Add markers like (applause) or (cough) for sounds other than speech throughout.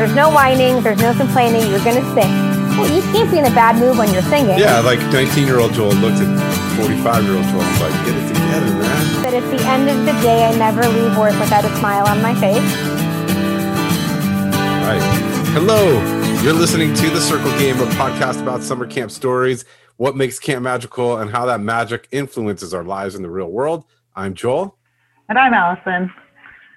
There's no whining. There's no complaining. You're going to sing. Well, you can't be in a bad mood when you're singing. Yeah, like 19 year old Joel looked at 45 year old Joel and was like, get it together, man. But at the end of the day, I never leave work without a smile on my face. All right. Hello. You're listening to The Circle Game, a podcast about summer camp stories, what makes camp magical, and how that magic influences our lives in the real world. I'm Joel. And I'm Allison.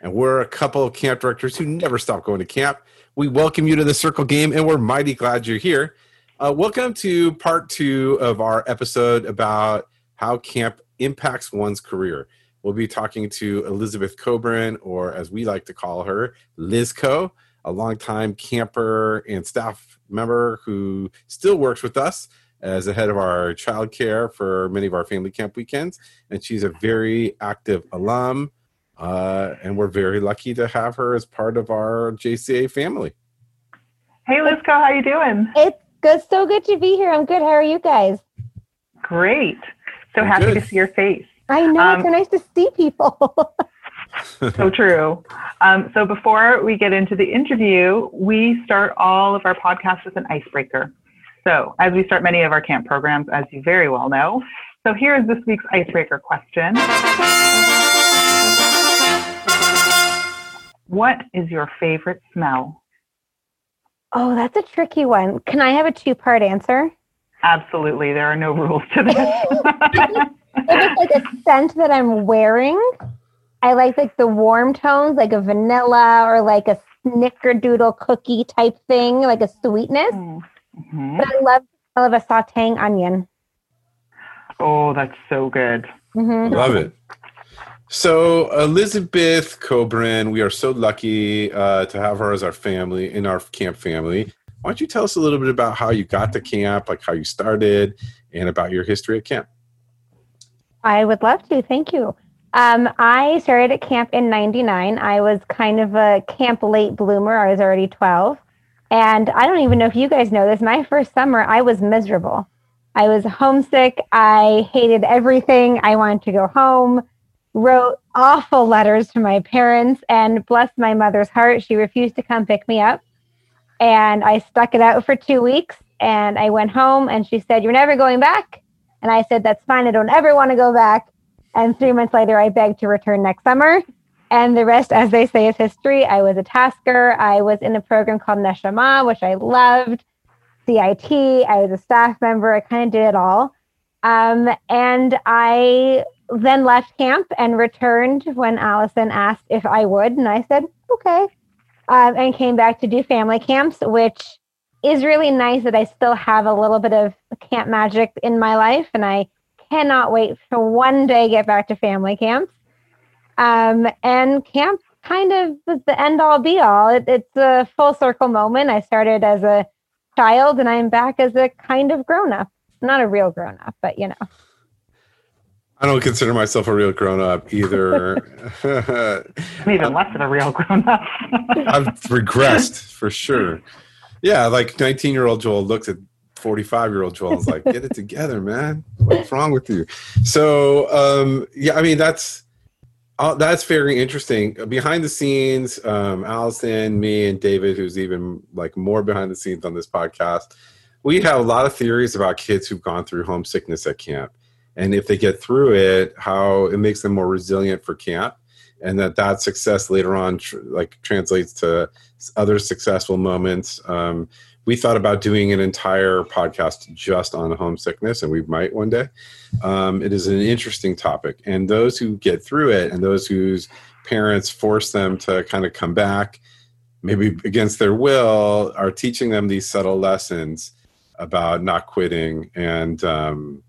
And we're a couple of camp directors who never stop going to camp. We welcome you to the Circle Game, and we're mighty glad you're here. Uh, welcome to part two of our episode about how camp impacts one's career. We'll be talking to Elizabeth Cobrin, or as we like to call her, Lizco, a longtime camper and staff member who still works with us as the head of our child care for many of our family camp weekends. And she's a very active alum uh, and we're very lucky to have her as part of our JCA family. Hey, Lizco, how you doing? It's good, so good to be here. I'm good. How are you guys? Great. So I'm happy good. to see your face. I know. Um, it's so nice to see people. (laughs) so true. Um, so before we get into the interview, we start all of our podcasts with an icebreaker. So as we start many of our camp programs, as you very well know. So here is this week's icebreaker question. What is your favorite smell? Oh, that's a tricky one. Can I have a two part answer? Absolutely. There are no rules to this. (laughs) if it's like a scent that I'm wearing, I like like the warm tones, like a vanilla or like a snickerdoodle cookie type thing, like a sweetness. Mm-hmm. But I love I love a sauteing onion. Oh, that's so good. Mm-hmm. Love it. So Elizabeth Cobrin, we are so lucky uh, to have her as our family in our camp family. Why don't you tell us a little bit about how you got to camp, like how you started, and about your history at camp? I would love to. Thank you. Um, I started at camp in '99. I was kind of a camp late bloomer. I was already 12, and I don't even know if you guys know this. My first summer, I was miserable. I was homesick. I hated everything. I wanted to go home wrote awful letters to my parents and bless my mother's heart she refused to come pick me up. And i stuck it out for two weeks and i went home and she said you're never going back. And i said that's fine i don't ever want to go back. And three months later i begged to return next summer. And the rest as they say is history. I was a tasker. I was in a program called neshama which i loved. Cit i was a staff member. I kind of did it all. Um, and i then left camp and returned when Allison asked if I would. And I said, okay. Um, and came back to do family camps, which is really nice that I still have a little bit of camp magic in my life. And I cannot wait to one day get back to family camps. Um, and camp kind of was the end all be all. It, it's a full circle moment. I started as a child and I'm back as a kind of grown up. Not a real grown up, but you know. I don't consider myself a real grown up either. (laughs) I'm even less than a real grown up. (laughs) I've regressed for sure. Yeah, like 19 year old Joel looks at 45 year old Joel is like, get it together, man. What's wrong with you? So, um, yeah, I mean, that's. Uh, that's very interesting. Behind the scenes, um, Allison, me, and David, who's even like more behind the scenes on this podcast, we have a lot of theories about kids who've gone through homesickness at camp and if they get through it how it makes them more resilient for camp and that that success later on tr- like translates to other successful moments. Um, we thought about doing an entire podcast just on homesickness and we might one day. Um, it is an interesting topic and those who get through it and those whose parents force them to kind of come back maybe against their will are teaching them these subtle lessons about not quitting and um,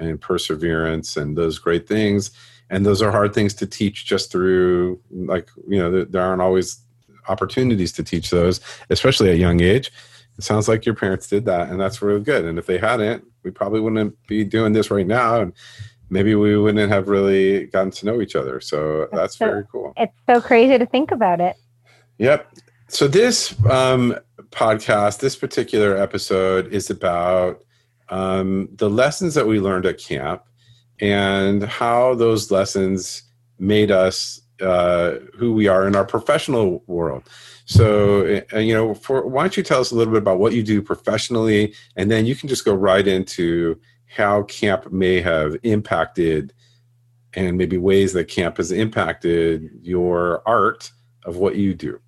and perseverance and those great things. And those are hard things to teach just through like you know there, aren't always opportunities to teach those especially at young age. It sounds like your parents did that and that's really good. And if they hadn't we probably wouldn't be doing this right now and maybe we wouldn't have really gotten to know each other. So that's, that's so, very cool. it's so crazy to think about it. Yep. So this um, podcast this particular episode is about um, the lessons that we learned at camp and how those lessons made us uh, who we are in our professional world. So, uh, you know, for why don't you tell us a little bit about what you do professionally, and then you can just go right into how camp may have impacted, and maybe ways that camp has impacted your art of what you do.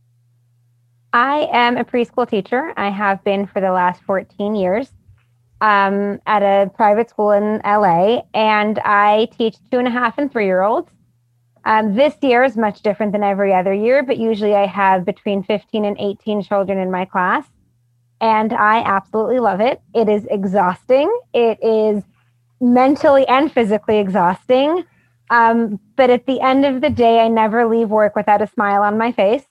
I am a preschool teacher. I have been for the last 14 years um, at a private school in LA, and I teach two and a half and three year olds. Um, this year is much different than every other year, but usually I have between 15 and 18 children in my class. And I absolutely love it. It is exhausting. It is mentally and physically exhausting. Um, but at the end of the day, I never leave work without a smile on my face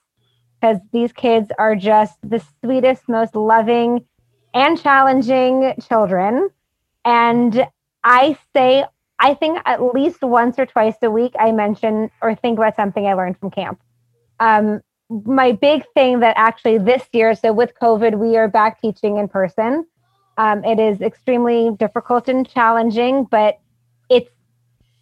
because these kids are just the sweetest, most loving, and challenging children. And I say I think at least once or twice a week, I mention or think about something I learned from camp. Um, my big thing that actually this year, so with COVID, we are back teaching in person. Um, it is extremely difficult and challenging, but it's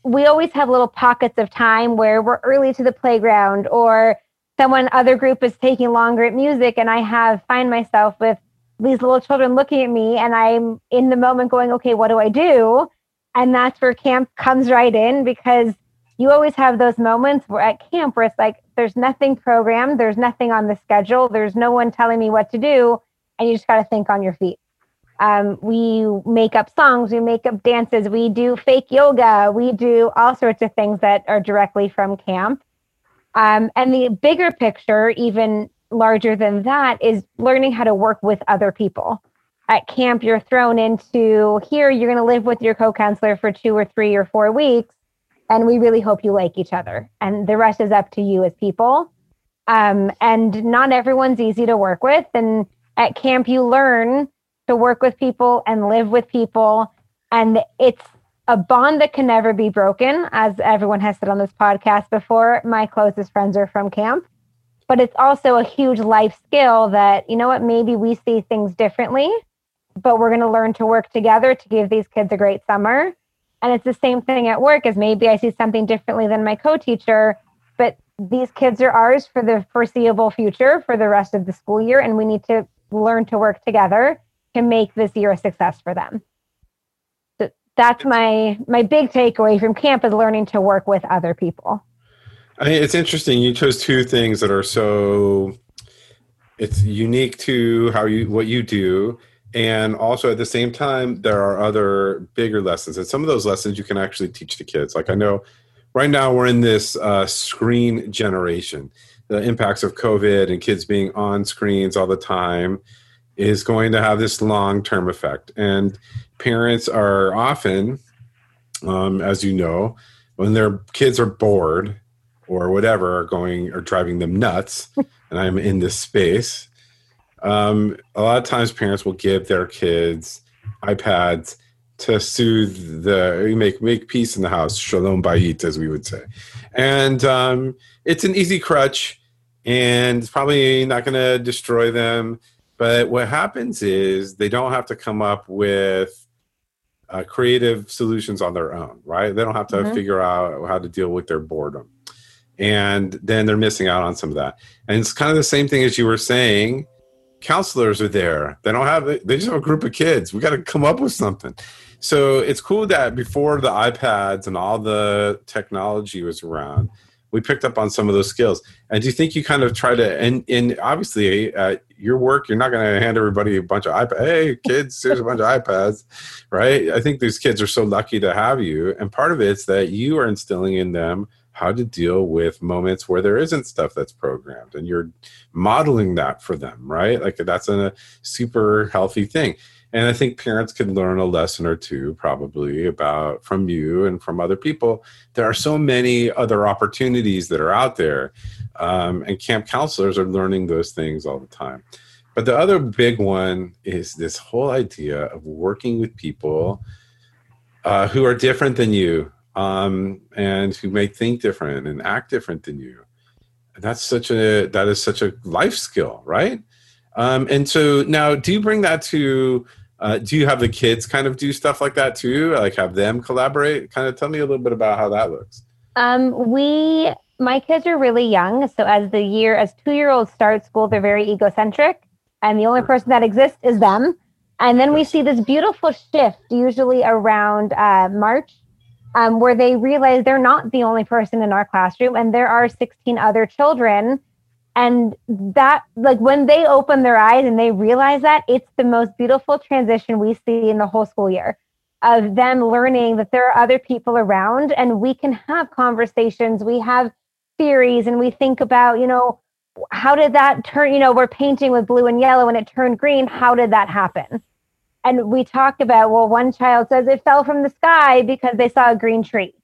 we always have little pockets of time where we're early to the playground or someone other group is taking longer at music and i have find myself with these little children looking at me and i'm in the moment going okay what do i do and that's where camp comes right in because you always have those moments where at camp where it's like there's nothing programmed, there's nothing on the schedule, there's no one telling me what to do, and you just got to think on your feet. Um, we make up songs, we make up dances, we do fake yoga, we do all sorts of things that are directly from camp. Um, and the bigger picture, even larger than that, is learning how to work with other people. At camp you're thrown into here you're going to live with your co-counselor for two or three or four weeks and we really hope you like each other. And the rest is up to you as people. Um, and not everyone's easy to work with. And at camp you learn to work with people and live with people. And it's a bond that can never be broken as everyone has said on this podcast before. My closest friends are from camp but it's also a huge life skill that you know what maybe we see things differently but we're going to learn to work together to give these kids a great summer. And it's the same thing at work as maybe I see something differently than my co-teacher, but these kids are ours for the foreseeable future for the rest of the school year and we need to learn to work together to make this year a success for them. So that's my my big takeaway from camp is learning to work with other people. I mean, it's interesting. You chose two things that are so it's unique to how you what you do. And also at the same time there are other bigger lessons. And some of those lessons you can actually teach the kids. Like i know right now we're in this uh, screen generation. The impacts of covid and kids being on screens all the time is going to have this long-term effect. And parents are often um, as you know when their kids are bored or whatever are going or driving them nuts and i'm in this space um, a lot of times parents will give their kids iPads to soothe the make make peace in the house, shalom bayit, as we would say, and um, it's an easy crutch, and it's probably not going to destroy them. But what happens is they don't have to come up with uh, creative solutions on their own, right? They don't have to mm-hmm. figure out how to deal with their boredom, and then they're missing out on some of that. And it's kind of the same thing as you were saying counselors are there. They don't have they just have a group of kids. We got to come up with something. So it's cool that before the iPads and all the technology was around, we picked up on some of those skills. And do you think you kind of try to and in obviously at your work, you're not going to hand everybody a bunch of iPads. Hey, kids, here's a bunch of iPads, right? I think these kids are so lucky to have you, and part of it's that you are instilling in them how to deal with moments where there isn't stuff that's programmed and you're modeling that for them right? Like that's a super healthy thing. And i think parents can learn a lesson or two probably about from you and from other people. There are so many other opportunities that are out there um, and camp counselors are learning those things all the time. But the other big one is this whole idea of working with people uh, who are different than you um, and who may think different and act different than you. And that's such a that is such a life skill, right? Um, and so now, do you bring that to? Uh, do you have the kids kind of do stuff like that too? Like have them collaborate? Kind of tell me a little bit about how that looks. Um, we my kids are really young. So as the year, as two year olds start school, they're very egocentric. And the only person that exists is them. And then we see this beautiful shift, usually around uh, March, um, where they realize they're not the only person in our classroom and there are 16 other children. And that, like, when they open their eyes and they realize that, it's the most beautiful transition we see in the whole school year of them learning that there are other people around and we can have conversations. We have theories and we think about, you know, how did that turn? You know, we're painting with blue and yellow and it turned green. How did that happen? And we talked about, well, one child says it fell from the sky because they saw a green tree.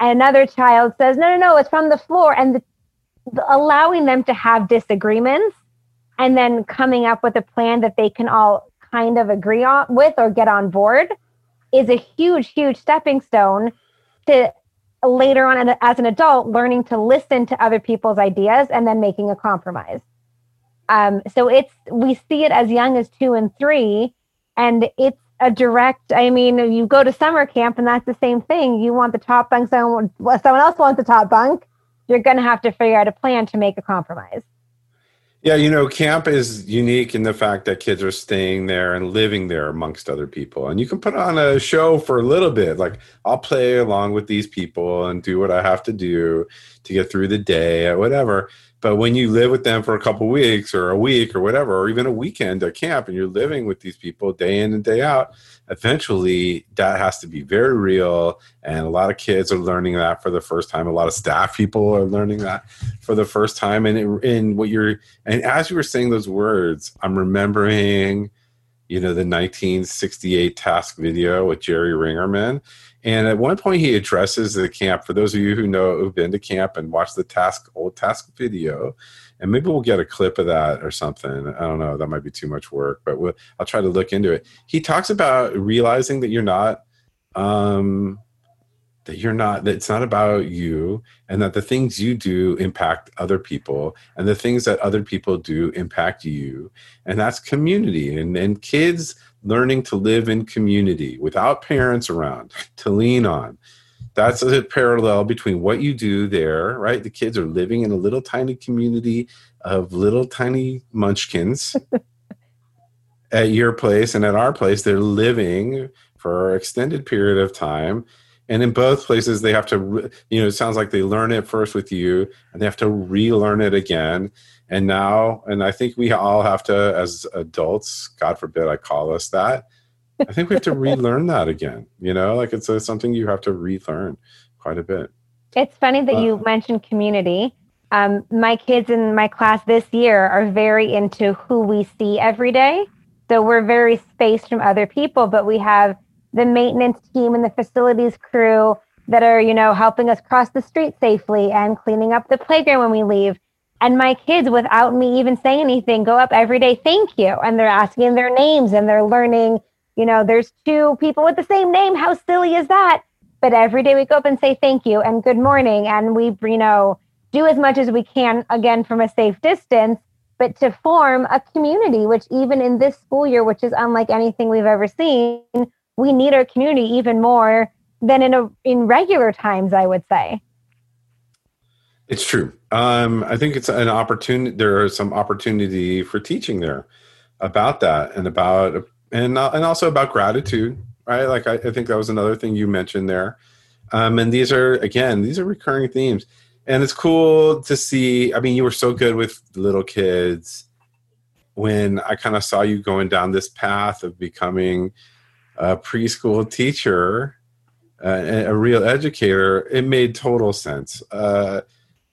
And another child says, no, no, no, it's from the floor. And the, the, allowing them to have disagreements and then coming up with a plan that they can all kind of agree on with or get on board is a huge, huge stepping stone to later on as an adult learning to listen to other people's ideas and then making a compromise. Um, so it's we see it as young as two and three, and it's a direct. I mean, you go to summer camp and that's the same thing. You want the top bunk, someone someone else wants the top bunk. You're going to have to figure out a plan to make a compromise. Yeah, you know, camp is unique in the fact that kids are staying there and living there amongst other people. And you can put on a show for a little bit. Like, I'll play along with these people and do what I have to do to get through the day or whatever. But when you live with them for a couple weeks or a week or whatever, or even a weekend at camp, and you're living with these people day in and day out, eventually that has to be very real. And a lot of kids are learning that for the first time. A lot of staff people are learning that for the first time. And in what you're, and as you were saying those words, I'm remembering, you know, the 1968 task video with Jerry Ringerman and at one point, he addresses the camp. For those of you who know who've been to camp and watched the task old task video, and maybe we'll get a clip of that or something. I don't know. That might be too much work, but we'll, I'll try to look into it. He talks about realizing that you're not, um, that you're not. That it's not about you, and that the things you do impact other people, and the things that other people do impact you, and that's community. And and kids learning to live in community without parents around to lean on. That's a parallel between what you do there, right? The kids are living in a little tiny community of little tiny munchkins (laughs) at your place and at our place. They're living for an extended period of time. And in both places, they have to, you know, it sounds like they learn it first with you and they have to relearn it again and now and i think we all have to as adults god forbid i call us that i think we have to (laughs) relearn that again you know? Like it's a, something you have to relearn quite a bit. It's funny that uh, you mentioned community. Um, my kids in my class this year are very into who we see every day. So we're very spaced from other people but we have the maintenance team and the facilities crew that are you know helping us cross the street safely and cleaning up the playground when we leave and my kids, without me even saying anything, go up every day, thank you. And they're asking their names and they're learning, you know, there's two people with the same name. How silly is that? But every day we go up and say thank you and good morning. And we, you know, do as much as we can, again, from a safe distance, but to form a community, which even in this school year, which is unlike anything we've ever seen, we need our community even more than in a in regular times, I would say. It's true. Um, I think it's an opportunity. There is some opportunity for teaching there about that and about and uh, and also about gratitude, right? Like I, I, think that was another thing you mentioned there. Um, and these are again, these are recurring themes, and it's cool to see. I mean, you were so good with little kids when I kind of saw you going down this path of becoming a preschool teacher, uh, a real educator. It made total sense. Uh,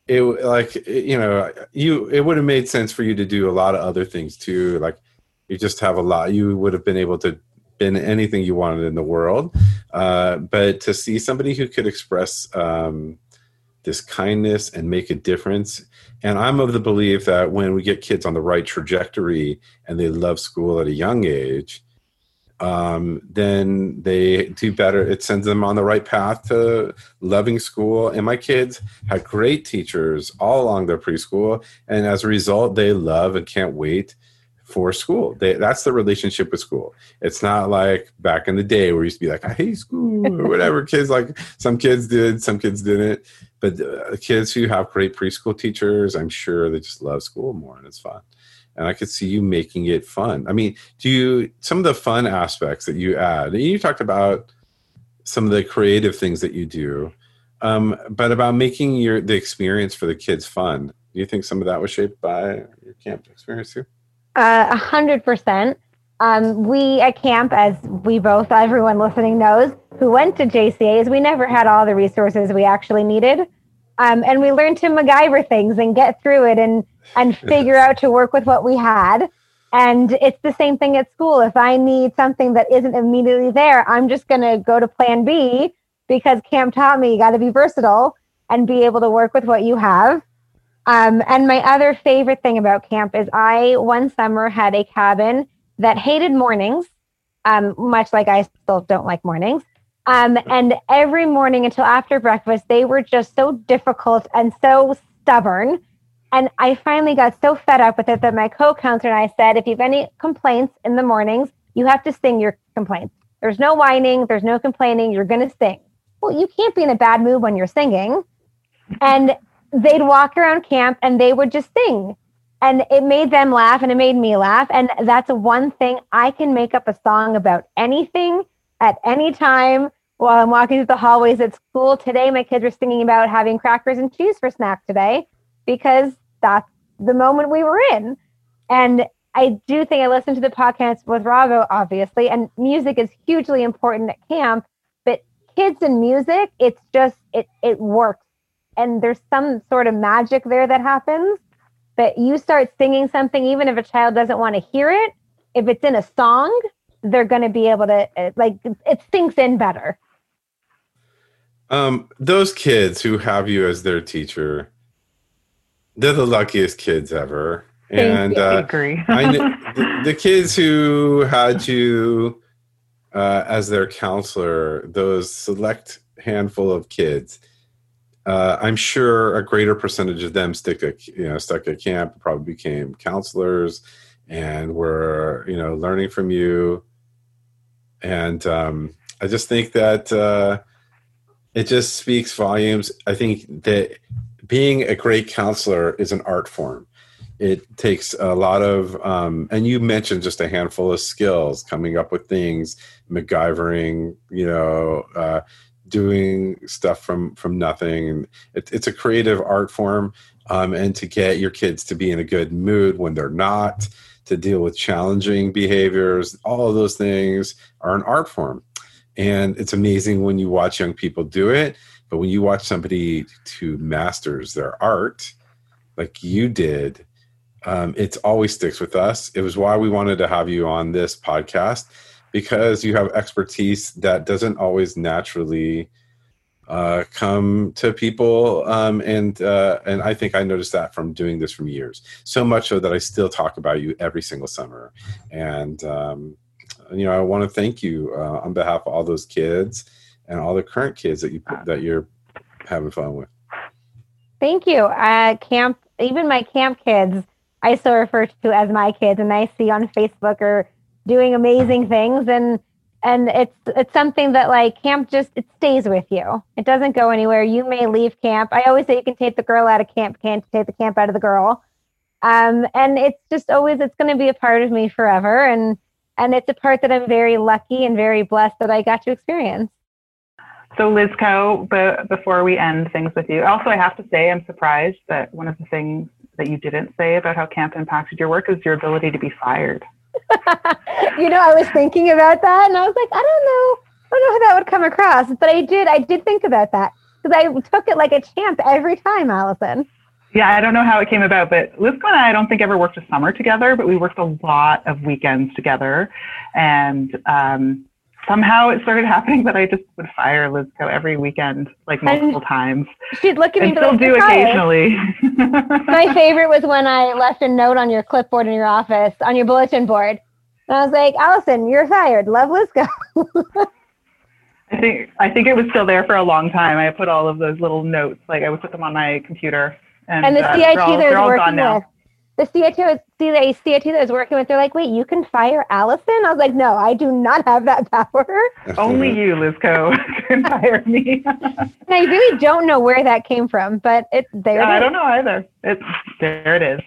it like you know you it would have made sense for you to do a lot of other things too like you just have a lot you would have been able to been anything you wanted in the world uh, but to see somebody who could express um, this kindness and make a difference and i'm of the belief that when we get kids on the right trajectory and they love school at a young age um, then they do better. It sends them on the right path to loving school. And my kids had great teachers all along their preschool. And as a result, they love and can't wait for school. They, that's the relationship with school. It's not like back in the day where you used to be like, I hate school or (laughs) whatever. kids like some kids did, some kids didn't. But uh, kids who have great preschool teachers, I'm sure they just love school more and it's fun. And I could see you making it fun. I mean, do you some of the fun aspects that you add? And you talked about some of the creative things that you do, um, but about making your the experience for the kids fun. Do you think some of that was shaped by your camp experience too? Uh, a hundred percent. Um, we at camp, as we both, everyone listening knows, who went to JCAs, we never had all the resources we actually needed. Um, and we learned to MacGyver things and get through it and and (laughs) figure out to work with what we had. And it's the same thing at school. If I need something that isn't immediately there, I'm just going to go to plan B because camp taught me you got to be versatile and be able to work with what you have. Um, and my other favorite thing about camp is I one summer had a cabin that hated mornings, um, much like I still don't like mornings. Um, and every morning until after breakfast, they were just so difficult and so stubborn. And I finally got so fed up with it that my co counselor and I said, if you have any complaints in the mornings, you have to sing your complaints. There's no whining, there's no complaining, you're going to sing. Well, you can't be in a bad mood when you're singing. And they'd walk around camp and they would just sing. And it made them laugh and it made me laugh. And that's one thing I can make up a song about anything at any time while I'm walking through the hallways at school. Today, my kids were singing about having crackers and cheese for snack today because that's the moment we were in. And I do think I listened to the podcast with Ravo, obviously, and music is hugely important at camp. But kids and music, it's just it it works and there's some sort of magic there that happens that you start singing something even if a child doesn't want to hear it if it's in a song they're going to be able to like it sinks in better um those kids who have you as their teacher they're the luckiest kids ever and uh, (laughs) I agree. I, the, the, (laughs) kids who had you uh, as their counselor, those select handful of kids, uh, I'm sure a greater percentage of them stick at you know stuck at camp, probably became counselors, and were you know learning from you. And um, I just think that uh, it just speaks volumes. I think that being a great counselor is an art form. It takes a lot of, um, and you mentioned just a handful of skills, coming up with things, MacGyvering, you know, uh, doing stuff from from nothing. It, it's a creative art form, um, and to get your kids to be in a good mood when they're not, to deal with challenging behaviors, all of those things are an art form. And it's amazing when you watch young people do it, but when you watch somebody who masters their art, like you did, um, it always sticks with us. It was why we wanted to have you on this podcast because you have expertise that doesn't always naturally uh, come to people um, and uh, and I think I noticed that from doing this from years so much so that I still talk about you every single summer and um, you know I want to thank you uh, on behalf of all those kids and all the current kids that you that you're having fun with. Thank you. Uh, camp, even my camp kids, I still refer to as my kids, and I see on Facebook are doing amazing (laughs) things and and it's it's something that like camp just it stays with you it doesn't go anywhere you may leave camp i always say you can take the girl out of camp can't take the camp out of the girl um, and it's just always it's going to be a part of me forever and and it's a part that i'm very lucky and very blessed that i got to experience so lizco but before we end things with you also i have to say i'm surprised that one of the things that you didn't say about how camp impacted your work is your ability to be fired (laughs) you know, I was thinking about that and I was like, I don't know. I don't know how that would come across. But I did, I did think about that because I took it like a champ every time, Allison. Yeah, I don't know how it came about, but Lizco and I, I don't think ever worked a summer together, but we worked a lot of weekends together. And um, somehow it started (laughs) happening that I just would fire Lizco every weekend, like multiple and times. She'd look at me and still do occasionally. (laughs) My favorite was when I left a note on your clipboard in your office, on your bulletin board. And I was like, Allison, you're fired. Love Lizco. (laughs) I think I think it was still there for a long time. I put all of those little notes, like I would put them on my computer. And, and the uh, CIT all, they're all working with. the CITO, the CIT that I was working with, they're like, wait, you can fire Allison? I was like, no, I do not have that (laughs) power. Only you, Lizco, (laughs) can fire me. and I really don't know where that came from, but it there. Yeah, it I don't know either. It's there. It is.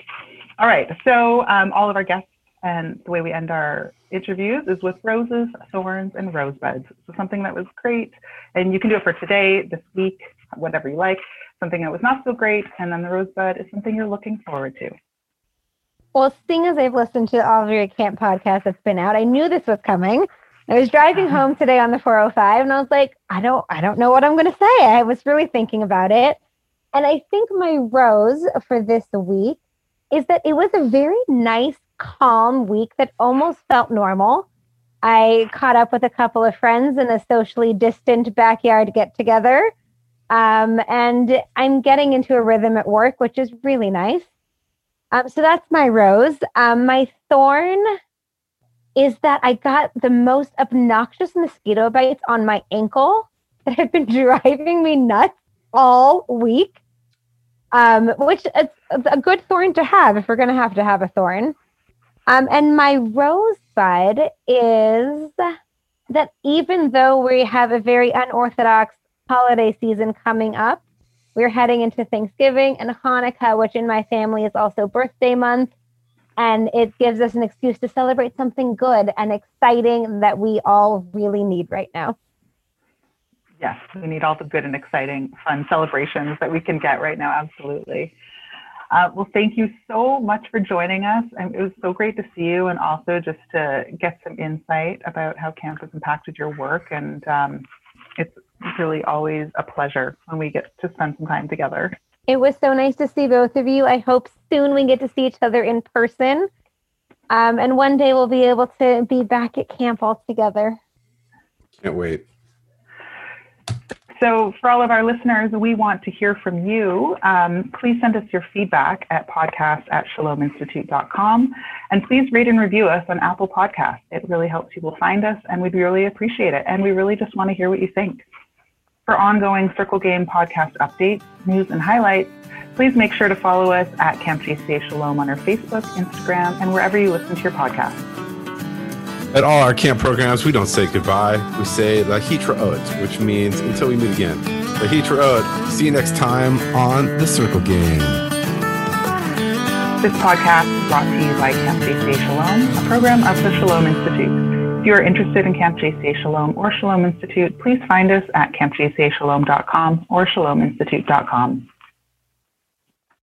All right. So um, all of our guests and the way we end our interviews is with roses, thorns, and rosebuds. So something that was great, and you can do it for today, this week, whatever you like. Something that was not so great, and then the rosebud is something you're looking forward to. Well, seeing as I've listened to all of your camp podcasts that's been out, I knew this was coming. I was driving home (laughs) today on the 405 and I was like, I don't I don't know what I'm going to say. I was really thinking about it. And I think my rose for this week is that it was a very nice calm week that almost felt normal. I caught up with a couple of friends in a socially distant backyard get together. Um, and I'm getting into a rhythm at work, which is really nice. Um, so that's my rose. Um, my thorn is that I got the most obnoxious mosquito bites on my ankle that have been (laughs) driving me nuts all week. Um, which is a good thorn to have if we're going to have to have a thorn. Um, and my rosebud is that even though we have a very unorthodox holiday season coming up, we're heading into Thanksgiving and Hanukkah, which in my family is also birthday month. And it gives us an excuse to celebrate something good and exciting that we all really need right now. Yes, we need all the good and exciting, fun celebrations that we can get right now. Absolutely. Uh, well, thank you so much for joining us. And it was so great to see you and also just to get some insight about how camp has impacted your work. And um, it's really always a pleasure when we get to spend some time together. It was so nice to see both of you. I hope soon we get to see each other in person. Um, and one day we'll be able to be back at camp all together. Can't wait. So, for all of our listeners, we want to hear from you. Um, please send us your feedback at podcast at shalominstitute.com. And please rate and review us on Apple Podcasts. It really helps people find us, and we'd really appreciate it. And we really just want to hear what you think. For ongoing Circle Game podcast updates, news, and highlights, please make sure to follow us at Camp JCA Shalom on our Facebook, Instagram, and wherever you listen to your podcasts. At all our camp programs, we don't say goodbye. We say La Lahitraot, which means until we meet again. La Lahitraot. See you next time on The Circle Game. This podcast is brought to you by Camp JCA Shalom, a program of the Shalom Institute. If you are interested in Camp JCA Shalom or Shalom Institute, please find us at campjcashalom.com or shalominstitute.com.